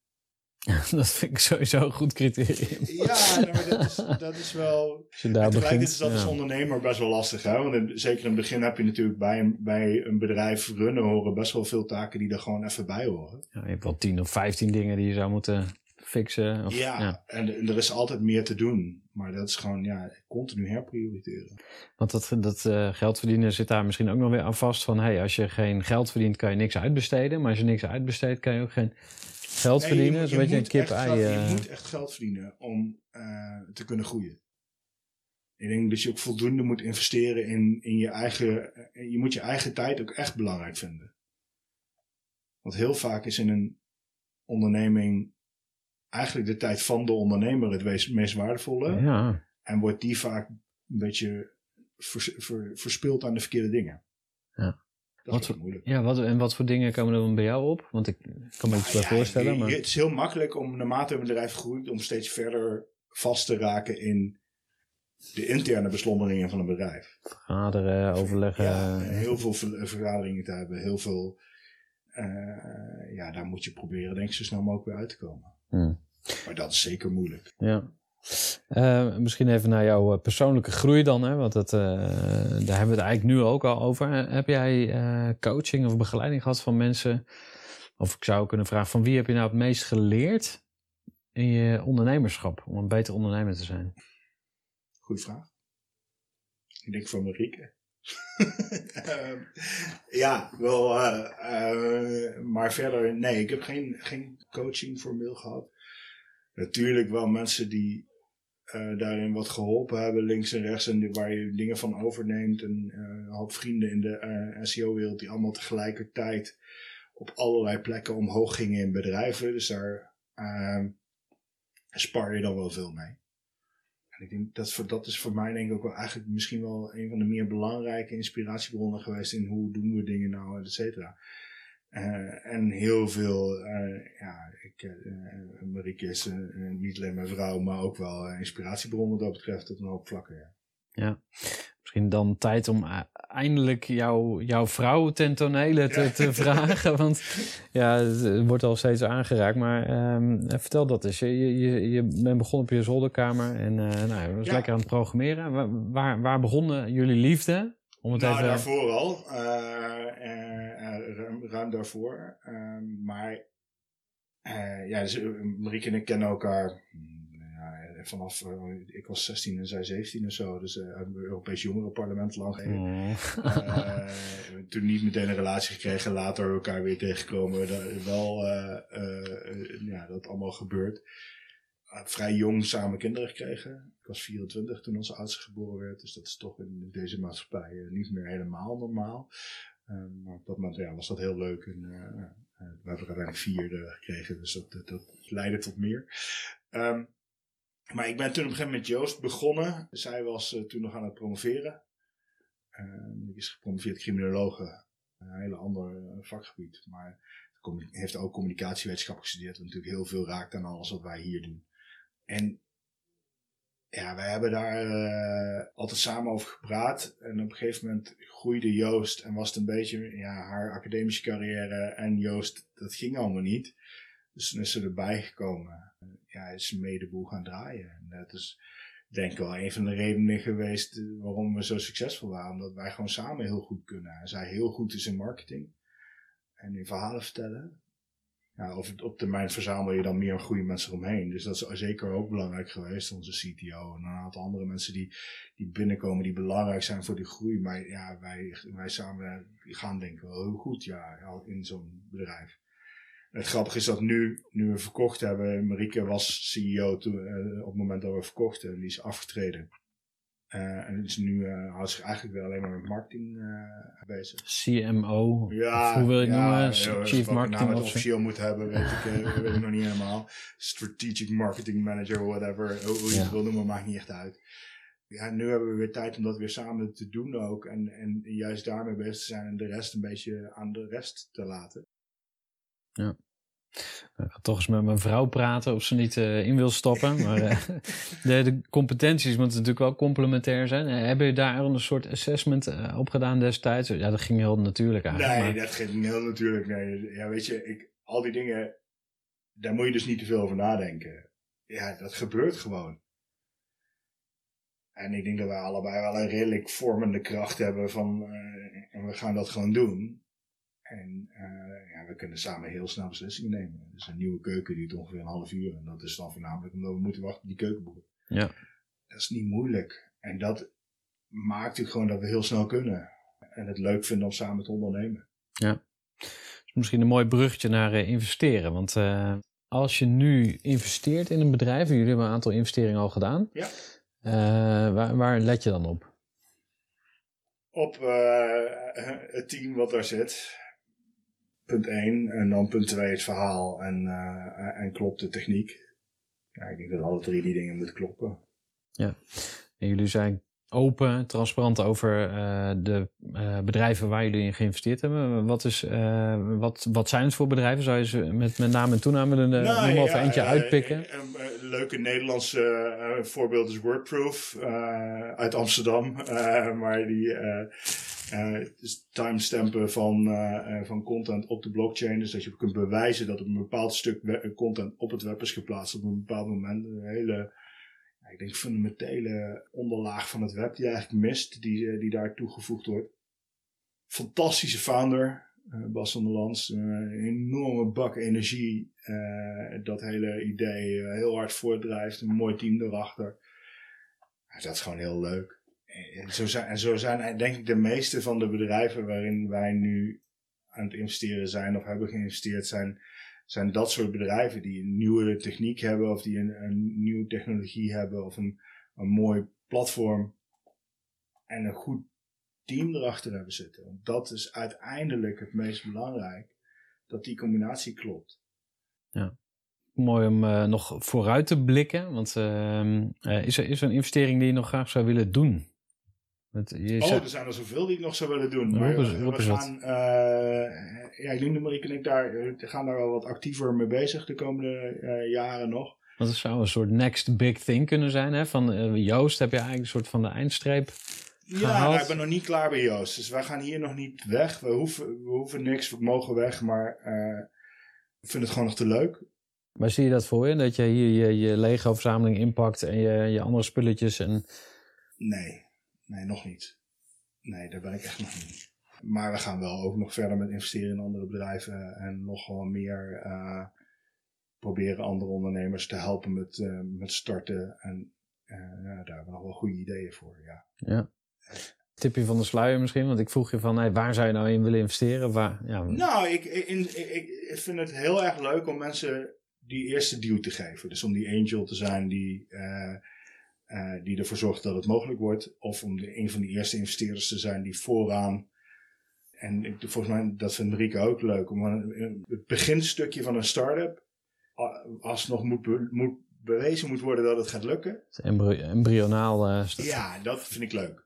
dat vind ik sowieso een goed criterium. Ja, nou, maar dat, is, dat is wel. Als je daar begint, is dat ja. als ondernemer best wel lastig. Hè? Want in, zeker in het begin heb je natuurlijk bij een, bij een bedrijf runnen horen best wel veel taken die er gewoon even bij horen. Ja, je hebt wel 10 of 15 dingen die je zou moeten fixen. Of, ja, ja. En, en, er is altijd meer te doen. Maar dat is gewoon ja, continu herprioriteren. Want dat, dat uh, geld verdienen zit daar misschien ook nog weer aan vast. Van hey, als je geen geld verdient, kan je niks uitbesteden. Maar als je niks uitbesteedt, kan je ook geen geld verdienen. Je, je, een kip-ei. Je eh. moet echt geld verdienen om uh, te kunnen groeien. Ik denk dat je ook voldoende moet investeren in, in je eigen. Je moet je eigen tijd ook echt belangrijk vinden. Want heel vaak is in een onderneming eigenlijk de tijd van de ondernemer het meest waardevolle. Ja. En wordt die vaak een beetje vers, ver, verspild aan de verkeerde dingen. Ja. Dat Wat is moeilijk. Ja, wat, en wat voor dingen komen er dan bij jou op? Want ik kan me iets bij Ja, voorstellen. Maar... Het is heel makkelijk om naarmate een bedrijf groeit om steeds verder vast te raken in de interne beslommeringen van een bedrijf. vergaderen, overleggen. Ja, heel veel ver- vergaderingen te hebben, heel veel. eh, ja, daar moet je proberen, denk ik, zo snel mogelijk weer uit te komen. Hmm. Maar dat is zeker moeilijk. Ja. Eh, misschien even naar jouw eh, persoonlijke groei dan, hè? want dat, eh, daar hebben we het eigenlijk nu ook al over. Heb jij coaching of begeleiding gehad van mensen? Of ik zou kunnen vragen, van wie heb je nou het meest geleerd in je ondernemerschap om een beter ondernemer te zijn? Goeie vraag. Ik denk voor Marieke. Ehm, ja, wel. maar verder, nee, ik heb geen, geen coaching formeel gehad. Natuurlijk wel mensen die eh, daarin wat geholpen hebben, links en rechts, en waar je dingen van overneemt. En eh, een hoop vrienden in de eh, SEO-wereld die allemaal tegelijkertijd op allerlei plekken omhoog gingen in bedrijven. Dus daar ehm spar je dan wel veel mee. En ik denk dat, dat is voor mij denk ik ook wel eigenlijk misschien wel een van de meer belangrijke inspiratiebronnen geweest in hoe doen we dingen nou, et cetera. Eh, en heel veel, eh, ja, ik, eh, Marieke is niet alleen mijn vrouw, maar ook wel inspiratiebron wat dat betreft op een hoop vlakken. Ja. Ja. Misschien dan tijd om eindelijk jouw, jouw vrouw ten tonele te, Ja. te vragen. Want ja, het wordt al steeds aangeraakt. Maar ehm, vertel dat eens. Je, je, je bent begonnen op je zolderkamer en nou, je was Ja. lekker aan het programmeren. Waar, waar begonnen jullie liefde? Om het Nou, even... daarvoor al. eh, eh, eh, ruim, ruim daarvoor. Ehm, maar ja, dus, Marieke en ik kennen elkaar mm, ja, vanaf, ik was 16 en zij 17 of zo. Dus eh het Europees Jongerenparlement lang geleden. Oh. Eh, toen niet meteen een relatie gekregen, later elkaar weer tegengekomen. Dat, wel, ja, dat allemaal gebeurd. Eh, vrij jong samen kinderen gekregen. Was 24 toen onze oudste geboren werd. Dus dat is toch in deze maatschappij eh, niet meer helemaal normaal. Eh, maar op dat moment ja, was dat heel leuk. En, eh, eh, we hebben er uiteindelijk vier gekregen, dus dat, dat, leidde tot meer. Ehm, maar ik ben toen op een gegeven moment met Joost begonnen. Zij was toen nog aan het promoveren. Uh, ik is gepromoveerd criminologe. Een hele ander vakgebied. Maar heeft ook communicatiewetenschap gestudeerd. Wat natuurlijk heel veel raakt aan alles wat wij hier doen. En ja, wij hebben daar eh, altijd samen over gepraat. En op een gegeven moment groeide Joost. En was het een beetje ja, haar academische carrière. En Joost, dat ging allemaal niet. Dus toen is ze erbij gekomen. Ja, is mee de boel gaan draaien. En dat is denk ik wel een van de redenen geweest waarom we zo succesvol waren. Omdat wij gewoon samen heel goed kunnen. En zij heel goed is in marketing. En in verhalen vertellen. Of op termijn verzamel je dan meer goede mensen omheen. Dus dat is zeker ook belangrijk geweest. Onze CTO en een aantal andere mensen die, die binnenkomen die belangrijk zijn voor die groei. Maar ja, wij, wij samen gaan denk ik wel heel goed ja, in zo'n bedrijf. Het grappige is dat nu, nu we verkocht hebben, Marieke was CEO toen, eh, op het moment dat we verkochten. En die is afgetreden. Eh, en is nu uh, houdt zich eigenlijk wel alleen maar met marketing uh, bezig. CMO, Ja, of hoe wil je het ja, noemen? ja, Chief Marketing Officer. officieel moet hebben, weet ik, uh, weet ik nog niet helemaal. Strategic Marketing Manager, whatever. Hoe, hoe je Ja. het wil noemen, maakt niet echt uit. Ja, nu hebben we weer tijd om dat weer samen te doen ook. En, en juist daarmee bezig te zijn en de rest een beetje aan de rest te laten. Ik ga toch eens met mijn vrouw praten of ze niet eh, in wil stappen. Maar eh, de, de competenties moeten natuurlijk wel complementair zijn. Eh, hebben je daar een soort assessment eh, op gedaan destijds? Ja, dat ging heel natuurlijk eigenlijk. Nee, maar- dat ging heel natuurlijk. Nee. Ja, weet je, ik, al die dingen, daar moet je dus niet te veel over nadenken. Ja, dat gebeurt gewoon. En ik denk dat wij allebei wel een redelijk vormende kracht hebben van, eh, en we gaan dat gewoon doen. En eh, ja, we kunnen samen heel snel beslissingen nemen. Dus een nieuwe keuken duurt ongeveer een half uur. En dat is dan voornamelijk omdat we moeten wachten op die keukenboer. Ja. Dat is niet moeilijk. En dat maakt natuurlijk gewoon dat we heel snel kunnen. En het leuk vinden om samen te ondernemen. is misschien een mooi bruggetje naar eh, investeren. Want eh, als je nu investeert in een bedrijf, en jullie hebben een aantal investeringen al gedaan. Ja. waar, waar let je dan op? op het team wat daar zit. Punt 1. En dan punt 2 het verhaal en, eh, en klopt de techniek. Ja, ik denk dat alle drie die dingen moeten kloppen. En jullie zijn open, transparant over eh, de eh, bedrijven waar jullie in geïnvesteerd hebben. Wat, is, wat, wat zijn het voor bedrijven? Zou je ze met, met naam en toename Nou, maar of ja, eentje eh, uitpikken? Een leuke Nederlandse voorbeeld is Wordproof uit Amsterdam. Maar die dus timestampen van, eh, eh, van content op de blockchain. Dus dat je kunt bewijzen dat een bepaald stuk content op het web is geplaatst op een bepaald moment. Een hele, ik denk fundamentele onderlaag van het web die je eigenlijk mist, die, eh, die daar toegevoegd wordt. Fantastische founder. eh, Bas van der Lans, een enorme bak energie eh, dat hele idee eh, heel hard voortdrijft. Een mooi team erachter. Dat is gewoon heel leuk. En zo zijn, en zo zijn denk ik de meeste van de bedrijven waarin wij nu aan het investeren zijn of hebben geïnvesteerd zijn, zijn dat soort bedrijven die een nieuwe techniek hebben of die een, een nieuwe technologie hebben of een, een mooi platform en een goed team erachter hebben zitten. Want dat is uiteindelijk het meest belangrijk, dat die combinatie klopt. Mooi om eh, nog vooruit te blikken. Want ehm, eh, is, er, is er een investering die je nog graag zou willen doen? Je Oh, er zijn er zoveel die ik nog zou willen doen. Maar roep eens- we- roep gaan, eh, ja, Marieke en ik, daar, eh, gaan daar wel wat actiever mee bezig de komende eh, jaren nog. Want het zou een soort next big thing kunnen zijn. Hè? Van Joost heb je eigenlijk een soort van de eindstreep. Ja, Gehaald. nou, ik ben nog niet klaar bij Joost. Dus wij gaan hier nog niet weg. We hoeven, we hoeven niks, we mogen weg. Maar eh, ik vind het gewoon nog te leuk. Waar zie je dat voor je? Dat je hier je, je Lego-verzameling inpakt en je, je andere spulletjes. En... Nee, nee, nog niet. Nee, daar ben ik echt nog niet. Maar we gaan wel ook nog verder met investeren in andere bedrijven. En nog wel meer eh, proberen andere ondernemers te helpen met, eh, met starten. En eh, ja, daar hebben we nog wel goede ideeën voor, ja. Ja. Tipje van de sluier misschien, want ik vroeg je van hey, waar zou je nou in willen investeren? Waar, ja, Nou, ik, ik, ik, ik- ik vind het heel erg leuk om mensen die eerste duw te geven. Dus om die angel te zijn die, eh, die ervoor zorgt dat het mogelijk wordt. Of om de, een van de eerste investeerders te zijn die vooraan. En ik, volgens mij, dat vindt Marieke ook leuk. Om een, het beginstukje van een start-up, als nog moet, be- moet bewezen moet worden dat het gaat lukken. het embry- embryonaal. st- Ja, dat vind ik leuk.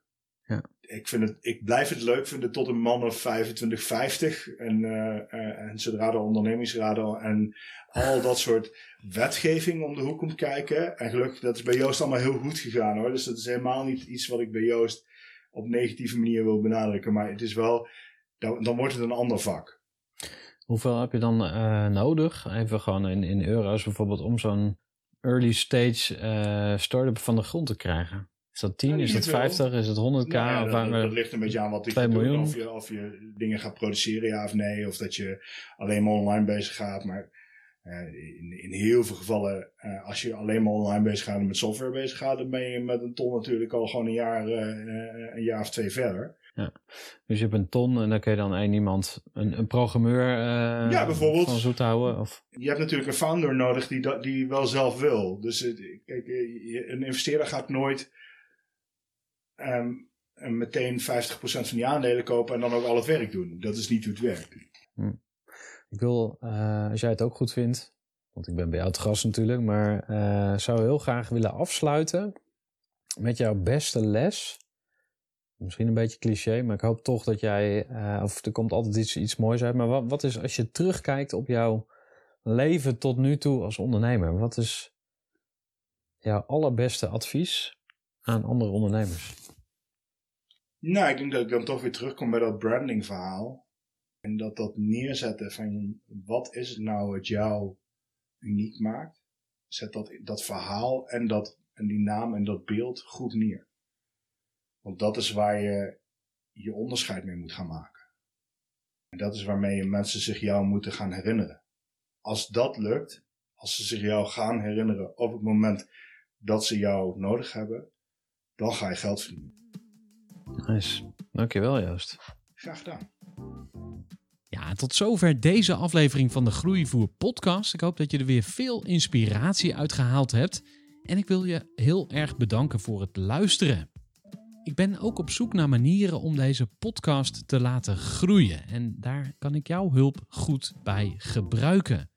Ik, vind het, ik blijf het leuk vinden tot een man of 25, 50. En, eh, eh, en zodra de ondernemingsraden en al dat soort wetgeving om de hoek komt kijken. En gelukkig, dat is bij Joost allemaal heel goed gegaan hoor. Dus dat is helemaal niet iets wat ik bij Joost op negatieve manier wil benadrukken. Maar het is wel, dan, dan wordt het een ander vak. Hoeveel heb je dan eh, nodig? Even gewoon in, in euro's bijvoorbeeld om zo'n early stage start-up van de grond te krijgen. Is dat 10? Ja, is dat niet veel. 50? Is het 100k? Nou ja, dat, dat ligt een beetje aan wat ik 2 doe. Of je, of je dingen gaat produceren, ja of nee. Of dat je alleen maar online bezig gaat. Maar eh, in, in heel veel gevallen, eh, als je alleen maar online bezig gaat en met software bezig gaat, dan ben je met een ton natuurlijk al gewoon een jaar, eh, een jaar of twee verder. Dus je hebt een ton en dan kun je dan één iemand, een, een programmeur Ja, bijvoorbeeld. van zoet houden. Of, Je hebt natuurlijk een founder nodig die, dat, die wel zelf wil. Dus kijk, een investeerder gaat nooit ehm, eh, meteen 50% van die aandelen kopen en dan ook al het werk doen. Dat is niet hoe het werkt. ik wil, eh, als jij het ook goed vindt, want ik ben bij jou gast natuurlijk, maar eh, zou heel graag willen afsluiten met jouw beste les. Misschien een beetje cliché, maar ik hoop toch dat jij, eh, of er komt altijd iets, iets moois uit, maar wat, wat is als je terugkijkt op jouw leven tot nu toe als ondernemer? Wat is jouw allerbeste advies aan andere ondernemers? Nou, ik denk dat ik dan toch weer terugkom bij dat branding verhaal. En dat dat neerzetten van wat is het nou wat jou uniek maakt. Zet dat, dat verhaal en, dat, en die naam en dat beeld goed neer. Want dat is waar je je onderscheid mee moet gaan maken. En dat is waarmee mensen zich jou moeten gaan herinneren. Als dat lukt, als ze zich jou gaan herinneren op het moment dat ze jou nodig hebben, dan ga je geld verdienen. Nice. Dankjewel Joost. Graag gedaan. Ja, tot zover deze aflevering van de Groeivoer podcast. Ik hoop dat je er weer veel inspiratie uit gehaald hebt. En ik wil je heel erg bedanken voor het luisteren. Ik ben ook op zoek naar manieren om deze podcast te laten groeien. En daar kan ik jouw hulp goed bij gebruiken.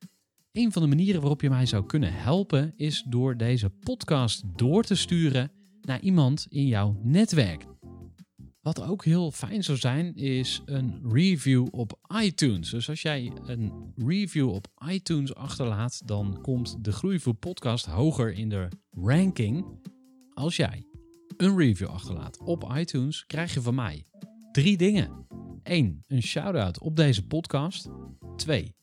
Een van de manieren waarop je mij zou kunnen helpen is door deze podcast door te sturen naar iemand in jouw netwerk. Wat ook heel fijn zou zijn, is een review op iTunes. Dus als jij een review op iTunes achterlaat, dan komt de Groeivoer podcast hoger in de ranking. Als jij een review achterlaat op iTunes, krijg je van mij drie dingen. 1. Een shout-out op deze podcast. 2.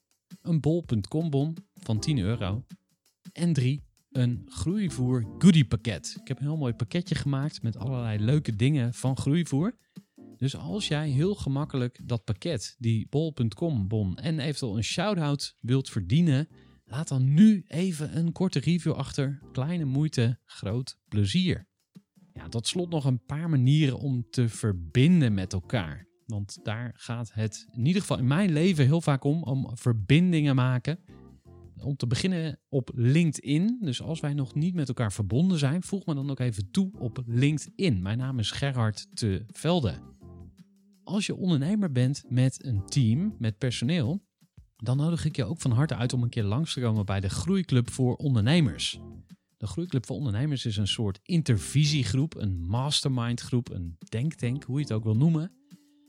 Een bol.com bon van 10 euro. En 3 een groeivoer goodie pakket. Ik heb een heel mooi pakketje gemaakt met allerlei leuke dingen van groeivoer. Dus als jij heel gemakkelijk dat pakket, die bol.com bon en eventueel een shout-out wilt verdienen, laat dan nu even een korte review achter. Kleine moeite, groot plezier. Ja, tot slot nog een paar manieren om te verbinden met elkaar. Want daar gaat het in ieder geval in mijn leven heel vaak om, om verbindingen maken om te beginnen op LinkedIn. Dus als wij nog niet met elkaar verbonden zijn, voeg me dan ook even toe op LinkedIn. Mijn naam is Gerhard te Velde. Als je ondernemer bent met een team, met personeel, dan nodig ik je ook van harte uit om een keer langs te komen bij de Groeiclub voor Ondernemers. De Groeiclub voor Ondernemers is een soort intervisiegroep, een mastermindgroep, een denktank, hoe je het ook wil noemen,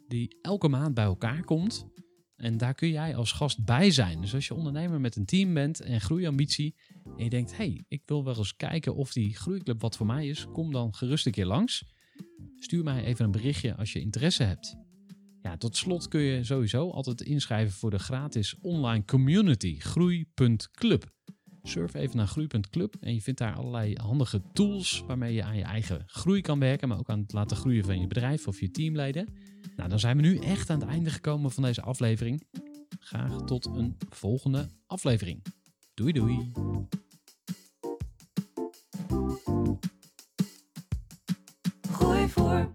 die elke maand bij elkaar komt en daar kun jij als gast bij zijn. Dus als je ondernemer met een team bent en groeiambitie en je denkt, hey, ik wil wel eens kijken of die groeiclub wat voor mij is, kom dan gerust een keer langs. Stuur mij even een berichtje als je interesse hebt. Ja, tot slot kun je sowieso altijd inschrijven voor de gratis online community groei.club. Surf even naar groei.club en je vindt daar allerlei handige tools waarmee je aan je eigen groei kan werken, maar ook aan het laten groeien van je bedrijf of je teamleden. Nou, dan zijn we nu echt aan het einde gekomen van deze aflevering. Graag tot een volgende aflevering. Doei doei. Voor.